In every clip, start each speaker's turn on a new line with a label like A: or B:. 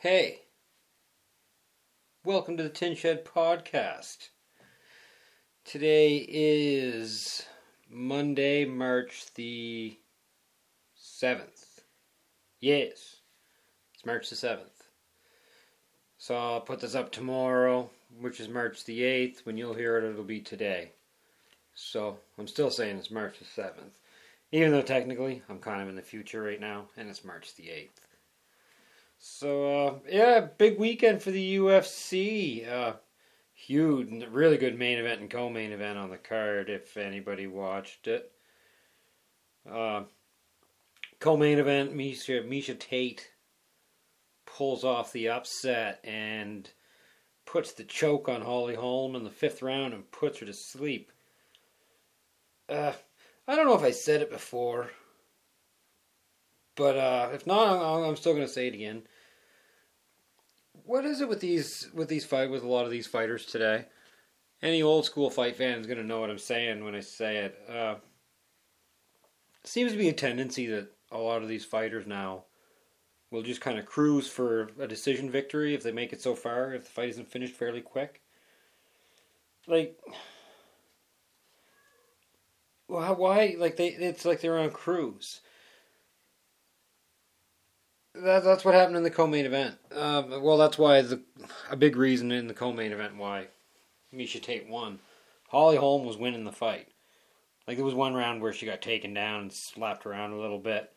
A: Hey, welcome to the Tin Shed Podcast. Today is Monday, March the 7th. Yes, it's March the 7th. So I'll put this up tomorrow, which is March the 8th. When you'll hear it, it'll be today. So I'm still saying it's March the 7th. Even though technically I'm kind of in the future right now, and it's March the 8th. So uh, yeah, big weekend for the UFC. Uh, huge, really good main event and co-main event on the card. If anybody watched it, uh, co-main event, Miesha Miesha Tate pulls off the upset and puts the choke on Holly Holm in the fifth round and puts her to sleep. Uh, I don't know if I said it before. But uh, if not, I'm still going to say it again. What is it with these with these fight with a lot of these fighters today? Any old school fight fan is going to know what I'm saying when I say it. Uh, seems to be a tendency that a lot of these fighters now will just kind of cruise for a decision victory if they make it so far. If the fight isn't finished fairly quick, like why? Why? Like they? It's like they're on cruise that, that's what happened in the co-main event. Um, well, that's why the a big reason in the co-main event why Miesha Tate won. Holly Holm was winning the fight. Like there was one round where she got taken down and slapped around a little bit,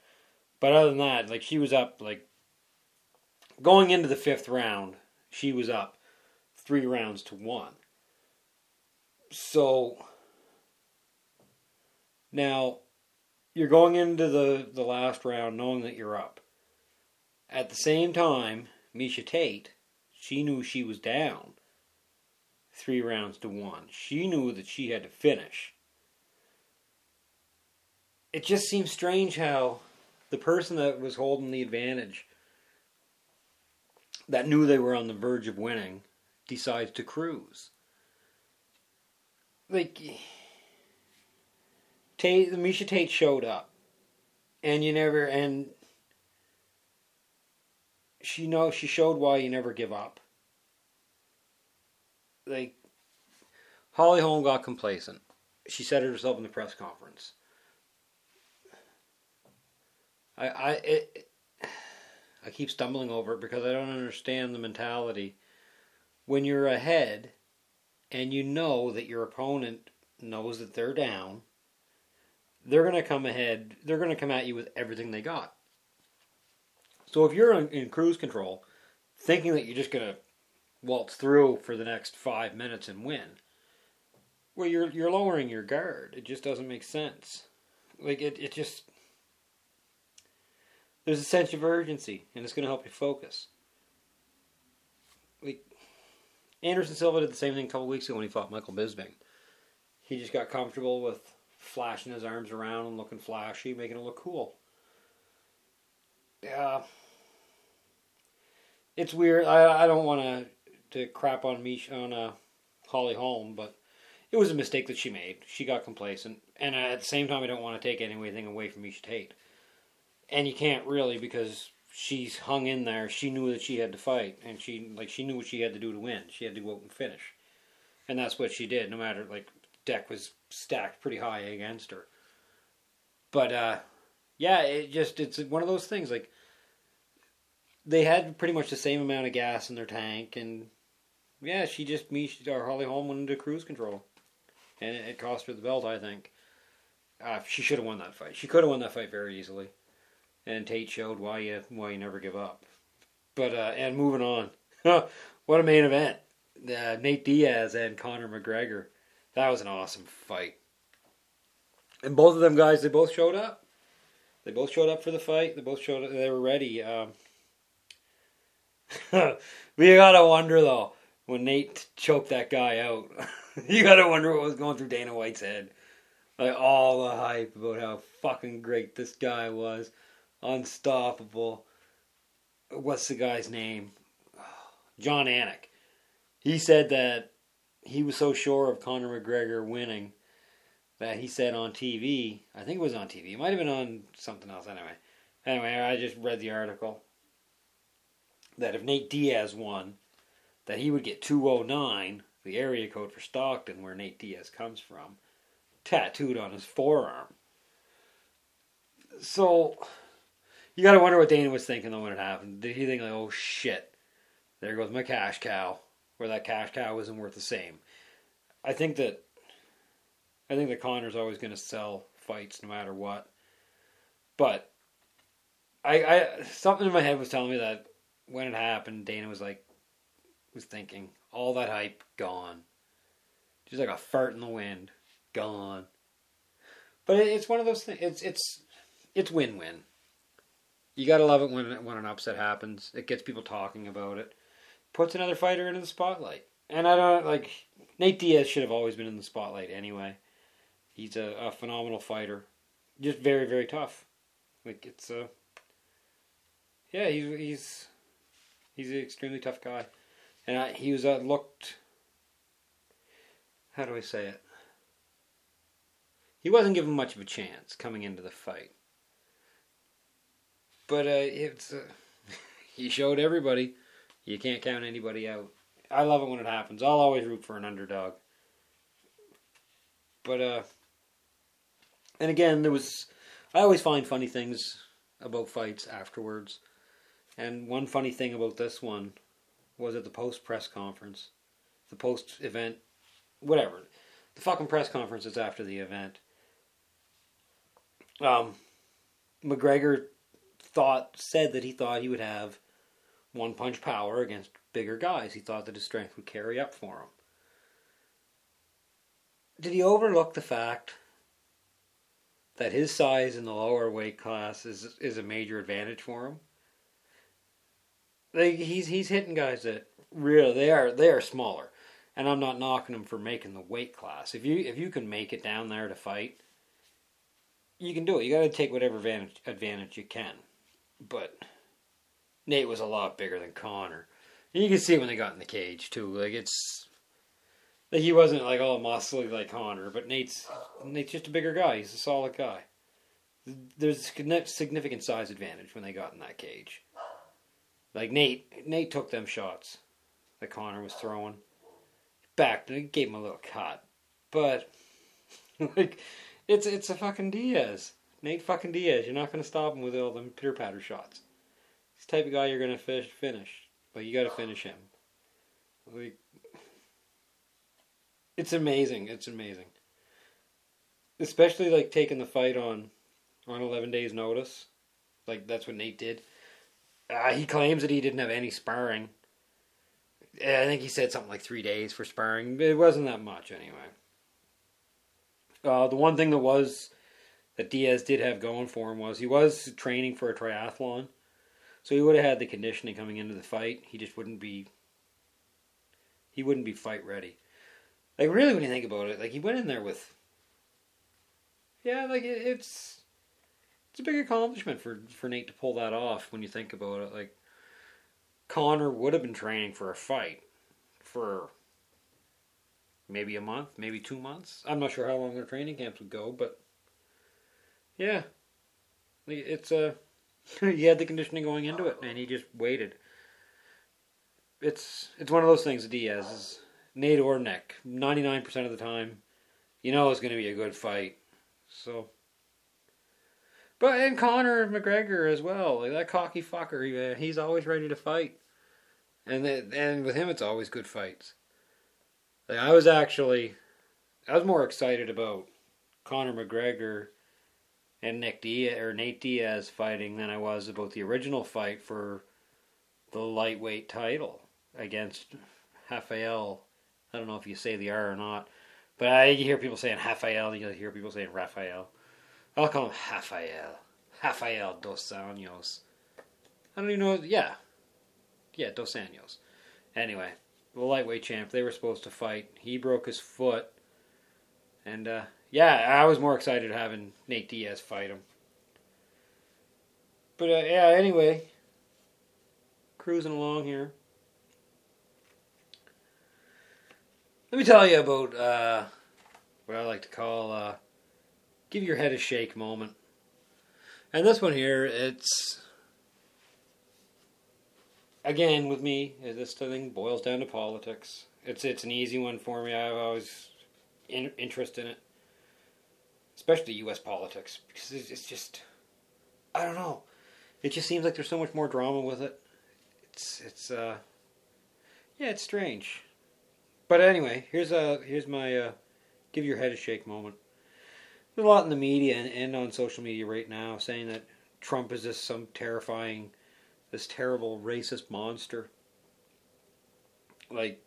A: but other than that, like she was up like going into the fifth round, she was up three rounds to one. So now you're going into the the last round knowing that you're up at the same time, Miesha Tate, she knew she was down three rounds to one. She knew that she had to finish. It just seems strange how the person that was holding the advantage, that knew they were on the verge of winning, decides to cruise. Like, Tate, Miesha Tate showed up, and you never, and she know she showed why you never give up. Like Holly Holm got complacent. She said it herself in the press conference. I I it, I keep stumbling over it because I don't understand the mentality. When you're ahead and you know that your opponent knows that they're down, they're going to come ahead, they're going to come at you with everything they got. So if you're in, in cruise control, thinking that you're just going to waltz through for the next five minutes and win, well, you're you're lowering your guard. It just doesn't make sense. Like it, it just there's a sense of urgency, and it's going to help you focus. Like Anderson Silva did the same thing a couple weeks ago when he fought Michael Bisping. He just got comfortable with flashing his arms around and looking flashy, making it look cool. Yeah it's weird. I I don't want to to crap on me on uh, Holly Holm, but it was a mistake that she made. She got complacent, and at the same time, I don't want to take anything away from Miesha Tate. And you can't really because she's hung in there. She knew that she had to fight, and she like she knew what she had to do to win. She had to go out and finish, and that's what she did. No matter like deck was stacked pretty high against her. But uh, yeah, it just it's one of those things like they had pretty much the same amount of gas in their tank, and yeah, she just me or Holly Holm went into cruise control, and it, it cost her the belt. I think uh, she should have won that fight. She could have won that fight very easily, and Tate showed why you why you never give up. But uh, and moving on, what a main event! Uh, Nate Diaz and Conor McGregor. That was an awesome fight. And both of them guys, they both showed up. They both showed up for the fight. They both showed up. They were ready. Um, we gotta wonder though when Nate choked that guy out. you gotta wonder what was going through Dana White's head. Like all the hype about how fucking great this guy was, unstoppable. What's the guy's name? Jon Anik. He said that he was so sure of Conor McGregor winning that he said on TV. I think it was on TV. It might have been on something else anyway. Anyway, I just read the article that if Nate Diaz won, that he would get 209, the area code for Stockton, where Nate Diaz comes from, tattooed on his forearm. So, you gotta wonder what Dana was thinking though when it happened. Did he think like, oh shit, there goes my cash cow, where that cash cow isn't worth the same? I think that, I think that Conor's always gonna sell fights no matter what. But, I, I something in my head was telling me that when it happened, Dana was like, was thinking, all that hype gone, just like a fart in the wind, gone. But it's one of those things. It's it's it's win win. You gotta love it when when an upset happens. It gets people talking about it. Puts another fighter into the spotlight. And I don't like Nate Diaz should have always been in the spotlight anyway. He's a, a phenomenal fighter, just very very tough. Like it's a yeah he's he's he's an extremely tough guy, and I, he was uh, looked. How do I say it? He wasn't given much of a chance coming into the fight. But uh, it's uh, he showed everybody you can't count anybody out. I love it when it happens. I'll always root for an underdog. But uh, and again, there was I always find funny things about fights afterwards. And one funny thing about this one was at the post press conference, the post event, whatever, the fucking press conference is after the event. Um, McGregor thought said that he thought he would have one punch power against bigger guys. He thought that his strength would carry up for him. Did he overlook the fact that his size in the lower weight class is is a major advantage for him? Like he's he's hitting guys that really they are they are smaller, and I'm not knocking him for making the weight class. If you if you can make it down there to fight, you can do it. You got to take whatever advantage advantage you can but Nate was a lot bigger than Conor. And you can see when they got in the cage too. Like it's like he wasn't like all muscly like Conor, but Nate's Nate's just a bigger guy. He's a solid guy. There's a significant size advantage when they got in that cage. Like Nate, Nate took them shots that Conor was throwing. Back, and gave him a little cut, but like it's it's a fucking Diaz. Nate fucking Diaz. You're not to stop him with all them pitter patter shots. He's the type of guy you're to fish, finish. But you got to finish him. Like, it's amazing. It's amazing. Especially like taking the fight on on 11 days notice. Like that's what Nate did. Uh, he claims that he didn't have any sparring. I think he said something like three days for sparring. It wasn't that much anyway. Uh, the one thing that was that Diaz did have going for him was he was training for a triathlon. So he would have had the conditioning coming into the fight. He just wouldn't be he wouldn't be fight ready. Like really when you think about it, like he went in there with Yeah, like it, it's a big accomplishment for for Nate to pull that off when you think about it. Like Conor would have been training for a fight for maybe a month, maybe two months. I'm not sure how long their training camps would go, but yeah, it's a. Uh, he had the conditioning going into it, and he just waited. It's it's one of those things. Diaz is Nate or Nick. Ninety nine percent of the time, you know it's going to be a good fight. So, but and Conor McGregor as well. Like that cocky fucker. Uh, he's always ready to fight, and and with him it's always good fights. Like I was actually, I was more excited about Conor McGregor and Nick Diaz or Nate Diaz fighting than I was about the original fight for the lightweight title against Rafael. I don't know if you say the R or not, but I hear people saying Rafael. You hear people saying Rafael. I'll call him Rafael. Rafael dos Anjos. I don't even know. Yeah, yeah, dos Anjos. Anyway, the lightweight champ. They were supposed to fight. He broke his foot, and uh, yeah, I was more excited having Nate Diaz fight him. But uh, yeah, anyway, cruising along here. Let me tell you about uh, what I like to call uh, give your head a shake moment. And this one here, it's. Again, with me, this thing boils down to politics. It's it's an easy one for me. I've always in, interest in it, especially U.S. politics, because it's, it's just I don't know. It just seems like there's so much more drama with it. It's it's uh yeah, it's strange. But anyway, here's a here's my uh, give your head a shake moment. A lot in the media and, and on social media right now saying that Trump is just some terrifying, this terrible racist monster. Like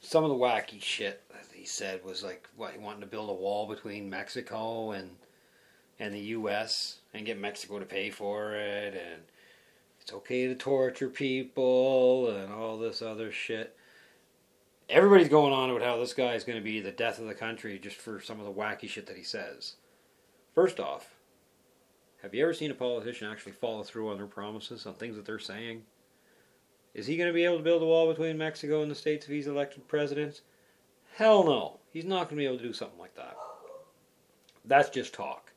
A: some of the wacky shit that he said was like what wanting to build a wall between Mexico and and the U.S. and get Mexico to pay for it, and it's okay to torture people and all this other shit. Everybody's going on about how this guy is going to be the death of the country just for some of the wacky shit that he says. First off, have you ever seen a politician actually follow through on their promises, on things that they're saying? Is he going to be able to build a wall between Mexico and the states if he's elected president? Hell no. He's not going to be able to do something like that. That's just talk.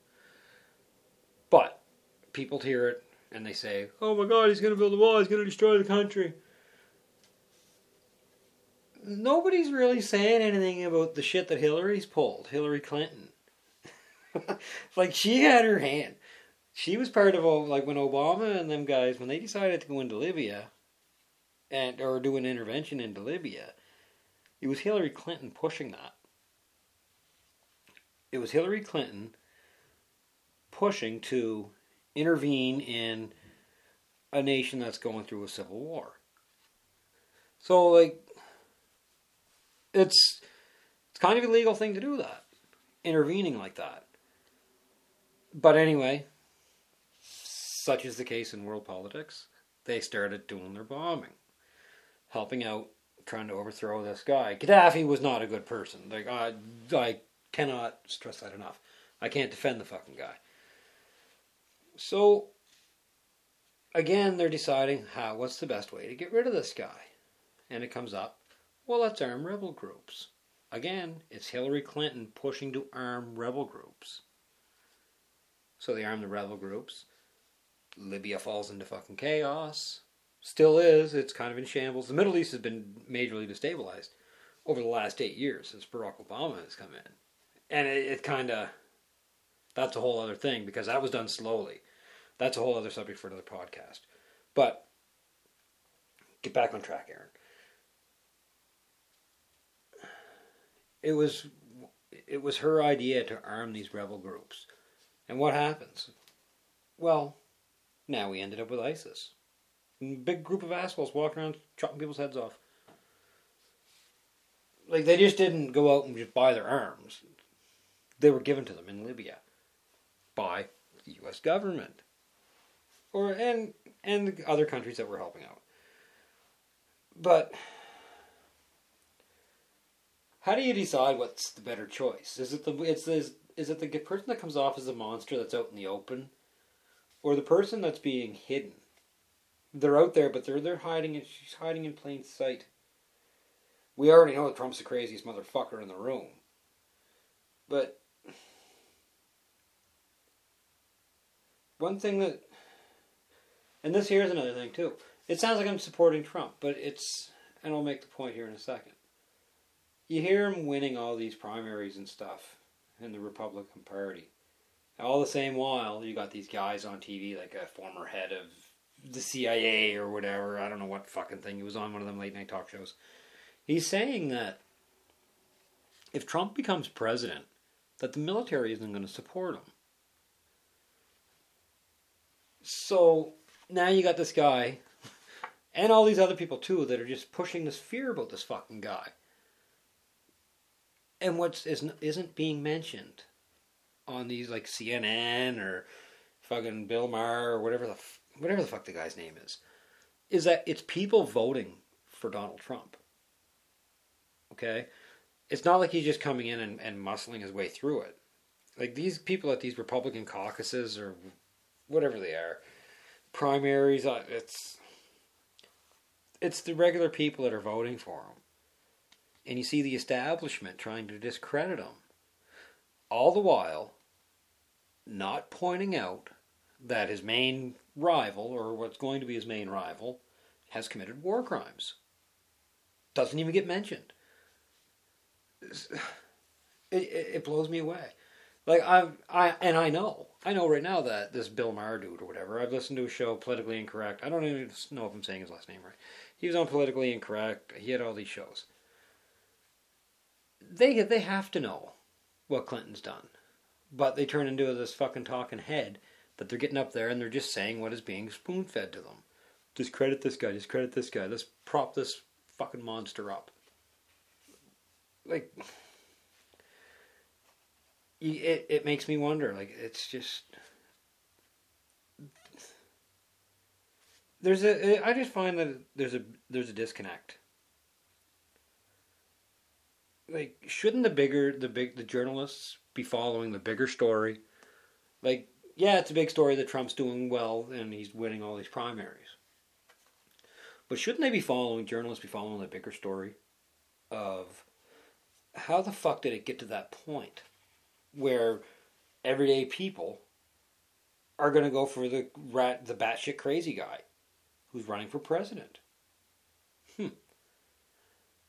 A: But people hear it and they say, oh my god, he's going to build a wall, he's going to destroy the country. Nobody's really saying anything about the shit that Hillary's pulled, Hillary Clinton. like, she had her hand. She was part of, like, when Obama and them guys, when they decided to go into Libya, and or do an intervention into Libya, it was Hillary Clinton pushing that. It was Hillary Clinton pushing to intervene in a nation that's going through a civil war. So like it's it's kind of a legal thing to do that. Intervening like that. But anyway, such is the case in world politics. They started doing their bombing. Helping out trying to overthrow this guy. Gaddafi was not a good person. Like I I cannot stress that enough. I can't defend the fucking guy. So again, they're deciding how what's the best way to get rid of this guy, and it comes up. Well, let's arm rebel groups. Again, it's Hillary Clinton pushing to arm rebel groups. So they arm the rebel groups. Libya falls into fucking chaos. Still is. It's kind of in shambles. The Middle East has been majorly destabilized over the last eight years since Barack Obama has come in. And it, it kind of. That's a whole other thing because that was done slowly. That's a whole other subject for another podcast. But get back on track, Aaron. It was it was her idea to arm these rebel groups. And what happens? Well, now we ended up with ISIS. Big group of assholes walking around chopping people's heads off. Like they just didn't go out and just buy their arms. They were given to them in Libya by the US government or and and other countries that were helping out. But how do you decide what's the better choice? Is it the it's is is it the person that comes off as a monster that's out in the open, or the person that's being hidden? They're out there, but they're they're hiding. and She's hiding in plain sight. We already know that Trump's the craziest motherfucker in the room, but one thing that and this here is another thing too. It sounds like I'm supporting Trump, but it's and I'll make the point here in a second. You hear him winning all these primaries and stuff in the Republican Party. All the same while you got these guys on TV like a former head of the CIA or whatever, I don't know what fucking thing. He was on one of them late night talk shows. He's saying that if Trump becomes president, that the military isn't going to support him. So now you got this guy and all these other people too that are just pushing this fear about this fucking guy. And what's isn't being mentioned on these like CNN or fucking Bill Maher or whatever the whatever the fuck the guy's name is, is that it's people voting for Donald Trump. Okay, it's not like he's just coming in and, and muscling his way through it. Like these people at these Republican caucuses or whatever they are, primaries. Uh, it's it's the regular people that are voting for him, and you see the establishment trying to discredit him. All the while, not pointing out that his main rival, or what's going to be his main rival, has committed war crimes. Doesn't even get mentioned. It, it, it blows me away. Like I, I, and I know, I know right now that this Bill Maher dude or whatever. I've listened to a show, Politically Incorrect. I don't even know if I'm saying his last name right. He was on Politically Incorrect. He had all these shows. They they have to know what Clinton's done, but they turn into this fucking talking head that they're getting up there and they're just saying what is being spoon fed to them. Discredit this guy. Discredit this guy. Let's prop this fucking monster up. Like it it makes me wonder. Like it's just there's a I just find that there's a there's a disconnect. Like shouldn't the bigger the big the journalists be following the bigger story? Like yeah, it's a big story that Trump's doing well and he's winning all these primaries. But shouldn't they be following journalists be following the bigger story of how the fuck did it get to that point? where everyday people are going to go for the rat, the batshit crazy guy who's running for president.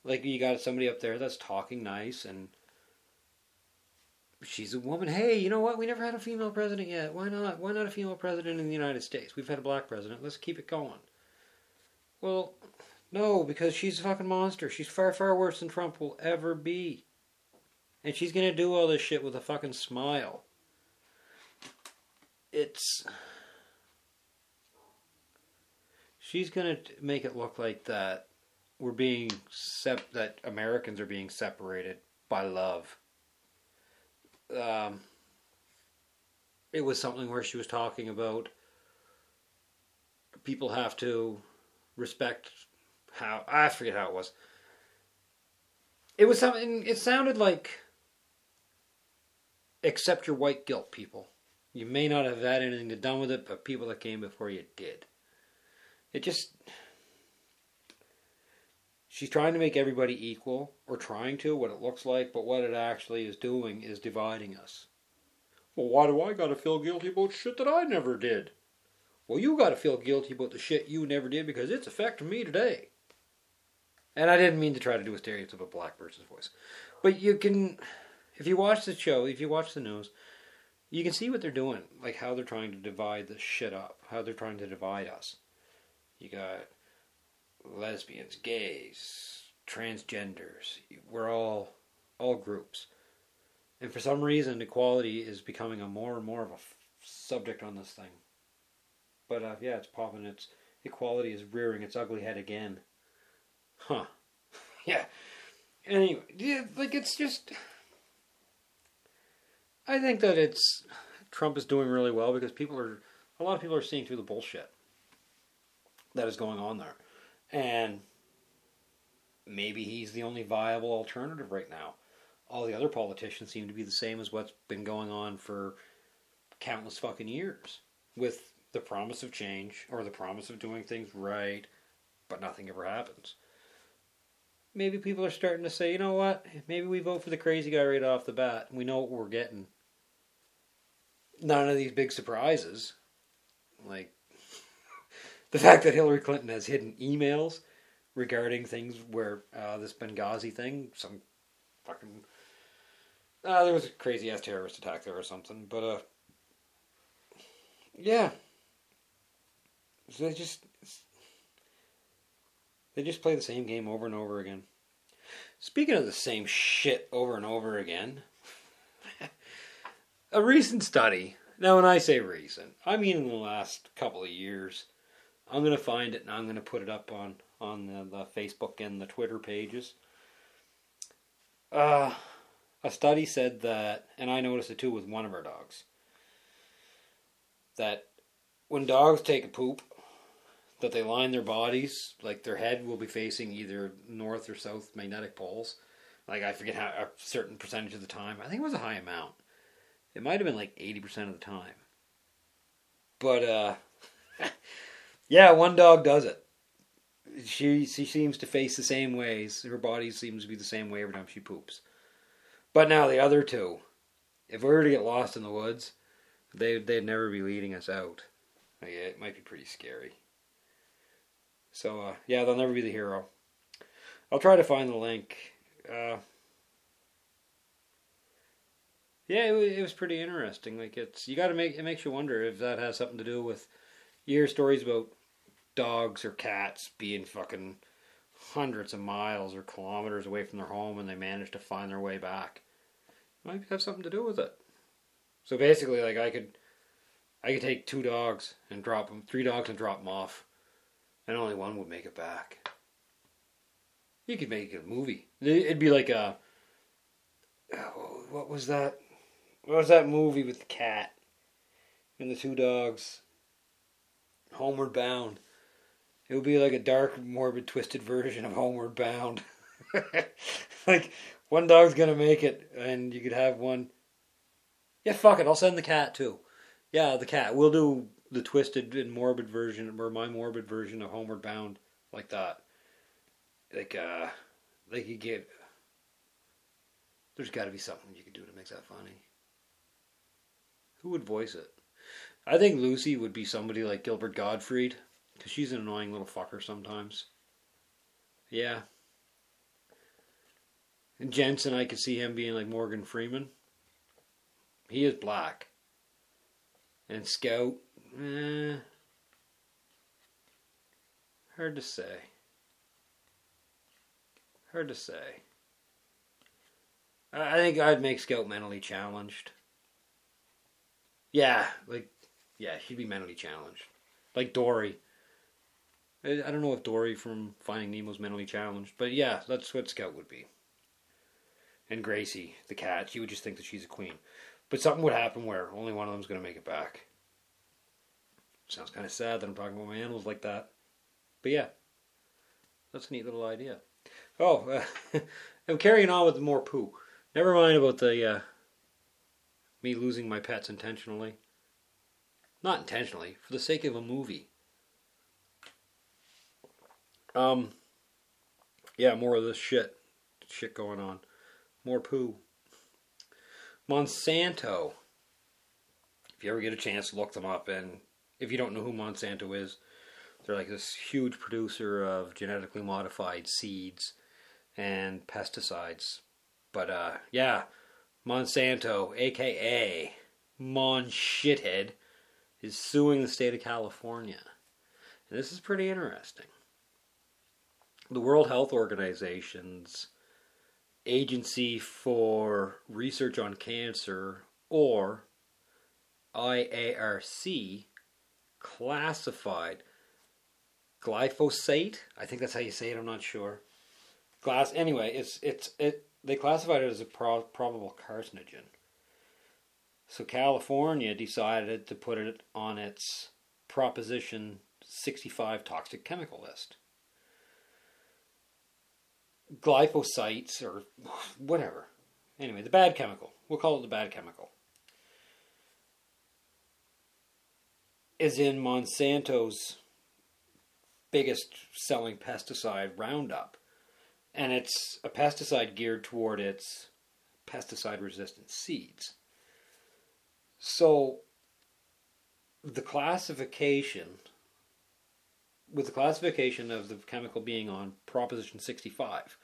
A: Like you got somebody up there that's talking nice and she's a woman. Hey, you know what? We never had a female president yet. Why not? Why not a female president in the United States? We've had a black president. Let's keep it going. Well, no, because she's a fucking monster. She's far, far worse than Trump will ever be. And she's gonna do all this shit with a fucking smile. It's. She's gonna make it look like that we're being sep- that Americans are being separated by love. Um, it was something where she was talking about people have to respect how I forget how it was. It was something. It sounded like accept your white guilt, people. You may not have had anything to do with it, but people that came before you did. It just. She's trying to make everybody equal, or trying to, what it looks like, but what it actually is doing is dividing us. Well, why do I gotta feel guilty about shit that I never did? Well, you gotta feel guilty about the shit you never did because it's affecting me today. And I didn't mean to try to do a stereotypical black person's voice. But you can if you watch the show, if you watch the news, you can see what they're doing, like how they're trying to divide this shit up, how they're trying to divide us. You got lesbians, gays, transgenders. We're all all groups. And for some reason, equality is becoming a more and more of a f- subject on this thing. But uh, yeah, it's popping. Its equality is rearing its ugly head again. Huh? yeah. Anyway, yeah, like it's just I think that it's Trump is doing really well because people are a lot of people are seeing through the bullshit that is going on there, and maybe he's the only viable alternative right now. All the other politicians seem to be the same as what's been going on for countless fucking years, with the promise of change or the promise of doing things right, but nothing ever happens. Maybe people are starting to say, you know what? Maybe we vote for the crazy guy right off the bat. We know what we're getting none of these big surprises. Like the fact that Hillary Clinton has hidden emails regarding things where uh, this Benghazi thing, some fucking uh, there was a crazy ass terrorist attack there or something, but uh, yeah, so they just they just play the same game over and over again. Speaking of the same shit over and over again, a recent study. Now, when I say recent, I mean in the last couple of years. I'm to find it and I'm to put it up on on the, the Facebook and the Twitter pages. Uh, a study said that, and I noticed it too with one of our dogs, that when dogs take a poop, that they line their bodies, like their head will be facing either north or south magnetic poles. Like I forget how a certain percentage of the time. I think it was a high amount. It might have been like 80% of the time. But, uh, yeah, one dog does it. She, she seems to face the same ways. Her body seems to be the same way every time she poops. But now the other two, if we were to get lost in the woods, they, they'd never be leading us out. It might be pretty scary. So uh, yeah, they'll never be the hero. I'll try to find the link. Uh, yeah, it, it was pretty interesting. Like it's you got to make it makes you wonder if that has something to do with you hear stories about dogs or cats being fucking hundreds of miles or kilometers away from their home and they manage to find their way back. It might have something to do with it. So basically, like I could, I could take two dogs and drop them, three dogs and drop them off, and only one would make it back. You could make a movie. It'd be like a, what was that? What was that movie with the cat and the two dogs? Homeward Bound. It would be like a dark, morbid, twisted version of Homeward Bound. like one dog's gonna make it, and you could have one. Yeah, fuck it. I'll send the cat too. Yeah, the cat. We'll do the twisted and morbid version, or my morbid version of Homeward Bound, like that. Like, uh, they could get. There's got to be something you could do to make that funny. Who would voice it? I think Lucy would be somebody like Gilbert Gottfried, because she's an annoying little fucker sometimes. Yeah. And Jensen, I could see him being like Morgan Freeman. He is black. And Scout, eh. Hard to say. Hard to say. I think I'd make Scout mentally challenged. Yeah, like, yeah, he'd be mentally challenged. Like Dory. I don't know if Dory from Finding Nemo's mentally challenged, but yeah, that's what Scout would be. And Gracie, the cat, she would just think that she's a queen. But something would happen where only one of them's going to make it back. Sounds kind of sad that I'm talking about my animals like that. But yeah, that's a neat little idea. Oh, uh, I'm carrying on with more poo. Never mind about the uh, me losing my pets intentionally. Not intentionally, for the sake of a movie. Um, yeah, more of this shit, shit going on. More poo. Monsanto. If you ever get a chance, look them up. And if you don't know who Monsanto is, they're like this huge producer of genetically modified seeds and pesticides. But uh, yeah, Monsanto, aka Mon Shithead, is suing the state of California. And this is pretty interesting. The World Health Organization's Agency for Research on Cancer, or IARC, classified glyphosate. I think that's how you say it. I'm not sure. Glass. Anyway, it's it's it they classified it as a pro- probable carcinogen. So California decided to put it on its Proposition 65 toxic chemical list. Glyphosites, or whatever. Anyway, the bad chemical. We'll call it the bad chemical. Is in Monsanto's biggest selling pesticide, Roundup and it's a pesticide geared toward its pesticide resistant seeds. So the classification with the classification of the chemical being on proposition 65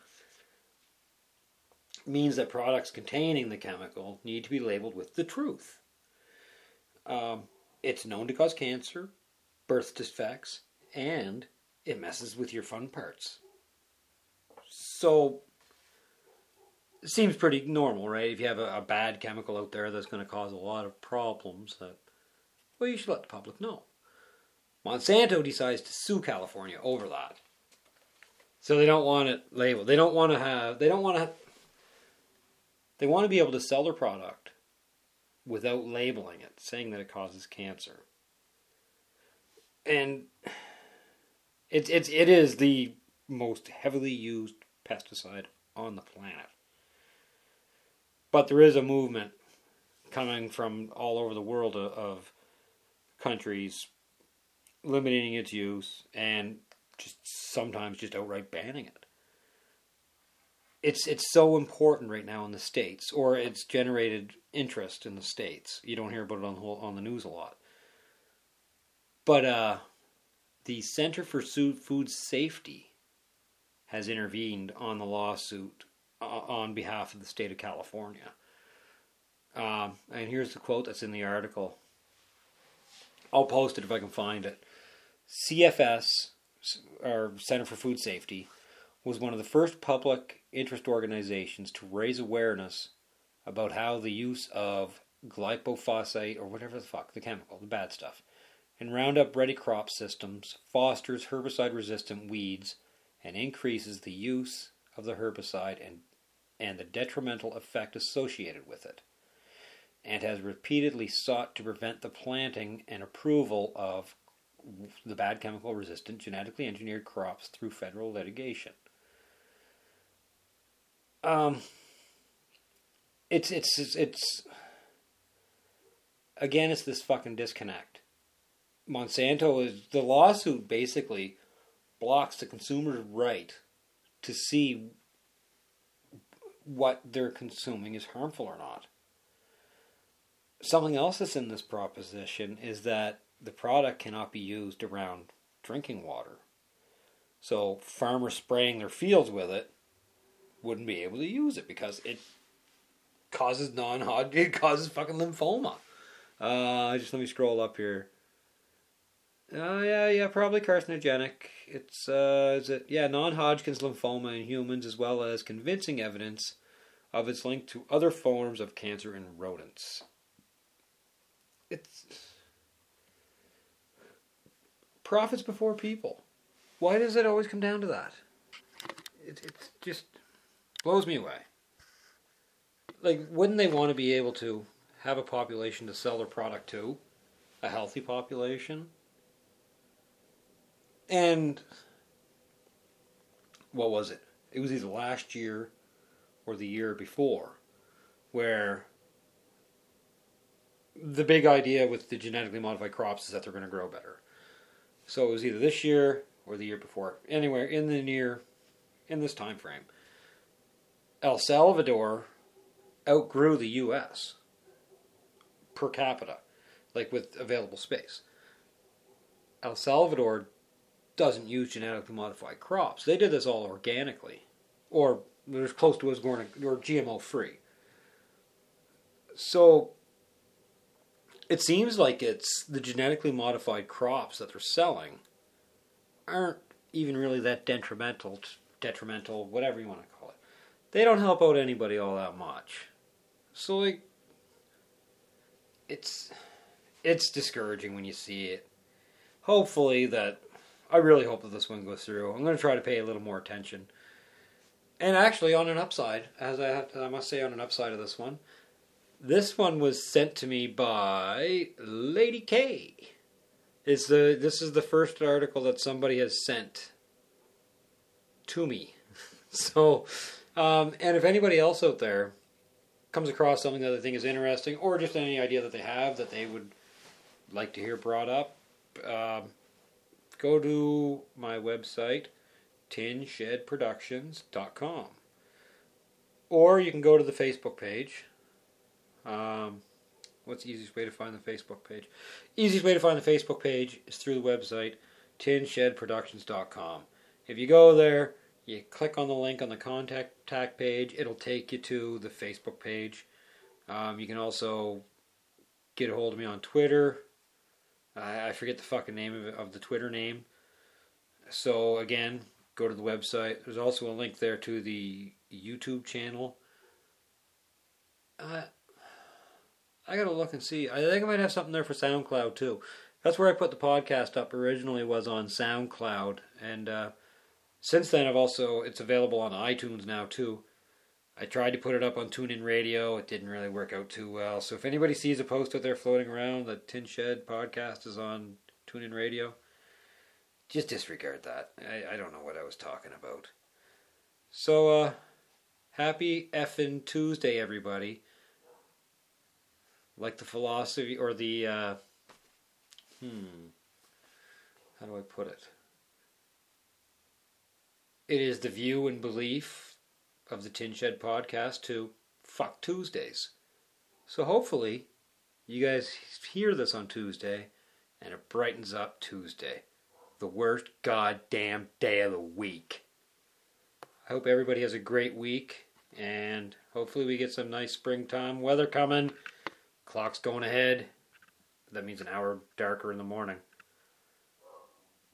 A: means that products containing the chemical need to be labeled with the truth. Um, it's known to cause cancer, birth defects, and it messes with your fun parts. So it seems pretty normal, right? If you have a, a bad chemical out there that's going to cause a lot of problems, that well, you should let the public know. Monsanto decides to sue California over that. So they don't want it labeled. They don't want to have. They don't want to. They want to be able to sell their product without labeling it, saying that it causes cancer. And it's it's it is the most heavily used pesticide on the planet. But there is a movement coming from all over the world of, of countries limiting its use and just sometimes just outright banning it. It's it's so important right now in the states, or it's generated interest in the states. You don't hear about it on the on the news a lot, but uh, the Center for Food Safety has intervened on the lawsuit uh, on behalf of the state of California. Um, and here's the quote that's in the article. I'll post it if I can find it. CFS, or Center for Food Safety, was one of the first public interest organizations to raise awareness about how the use of glyphosate, or whatever the fuck, the chemical, the bad stuff, in Roundup Ready crop systems fosters herbicide resistant weeds and increases the use of the herbicide and, and the detrimental effect associated with it, and has repeatedly sought to prevent the planting and approval of the bad chemical resistant genetically engineered crops through federal litigation. Um, it's it's it's, it's again, it's this fucking disconnect. Monsanto is the lawsuit basically blocks the consumer's right to see what they're consuming is harmful or not. Something else that's in this proposition is that the product cannot be used around drinking water. So farmers spraying their fields with it wouldn't be able to use it because it causes non-Hodgkin, it causes fucking lymphoma. Uh, just let me scroll up here. Uh, yeah, yeah, probably carcinogenic. It's uh, is it yeah, non-Hodgkin's lymphoma in humans, as well as convincing evidence of its link to other forms of cancer in rodents. It's profits before people. Why does it always come down to that? It just blows me away. Like, wouldn't they want to be able to have a population to sell their product to? A healthy population? And what was it? It was either last year or the year before where the big idea with the genetically modified crops is that they're going to grow better. So it was either this year or the year before. Anywhere in the near in this time frame. El Salvador outgrew the US per capita, like with available space. El Salvador doesn't use genetically modified crops. They did this all organically, or as close to as going or GMO free. So it seems like it's the genetically modified crops that they're selling aren't even really that detrimental, detrimental, whatever you want to call it. They don't help out anybody all that much. So like, it's it's discouraging when you see it. Hopefully that I really hope that this one goes through. I'm going to try to pay a little more attention. And actually, on an upside, as I have I must say, on an upside of this one, this one was sent to me by Lady K. Is the this is the first article that somebody has sent to me. so, um, and if anybody else out there comes across something that they think is interesting, or just any idea that they have that they would like to hear brought up, um, go to my website, tinshedproductions.com. Or you can go to the Facebook page. Um, what's the easiest way to find the Facebook page? Easiest way to find the Facebook page is through the website, tinshedproductions.com. If you go there, you click on the link on the contact page, it'll take you to the Facebook page. Um, you can also get a hold of me on Twitter. I, I forget the fucking name of, of the Twitter name. So again, go to the website. There's also a link there to the YouTube channel. Uh, I gotta look and see. I think I might have something there for SoundCloud too. That's where I put the podcast up originally was on SoundCloud, and uh, since then, I've also it's available on iTunes now too. I tried to put it up on TuneIn Radio. It didn't really work out too well. So if anybody sees a post out there floating around that Tin Shed podcast is on TuneIn Radio, just disregard that. I, I don't know what I was talking about. So, uh, happy effing Tuesday, everybody. Like the philosophy or the, uh, hmm, how do I put it? It is the view and belief of the Tin Shed podcast to fuck Tuesdays. So hopefully, you guys hear this on Tuesday and it brightens up Tuesday. the worst goddamn day of the week. I hope everybody has a great week, and hopefully we get some nice springtime weather coming. Clock's going ahead. That means an hour darker in the morning.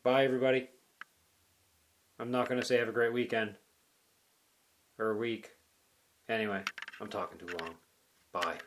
A: Bye, everybody. I'm not going to say have a great weekend. Or a week. Anyway, I'm talking too long. Bye.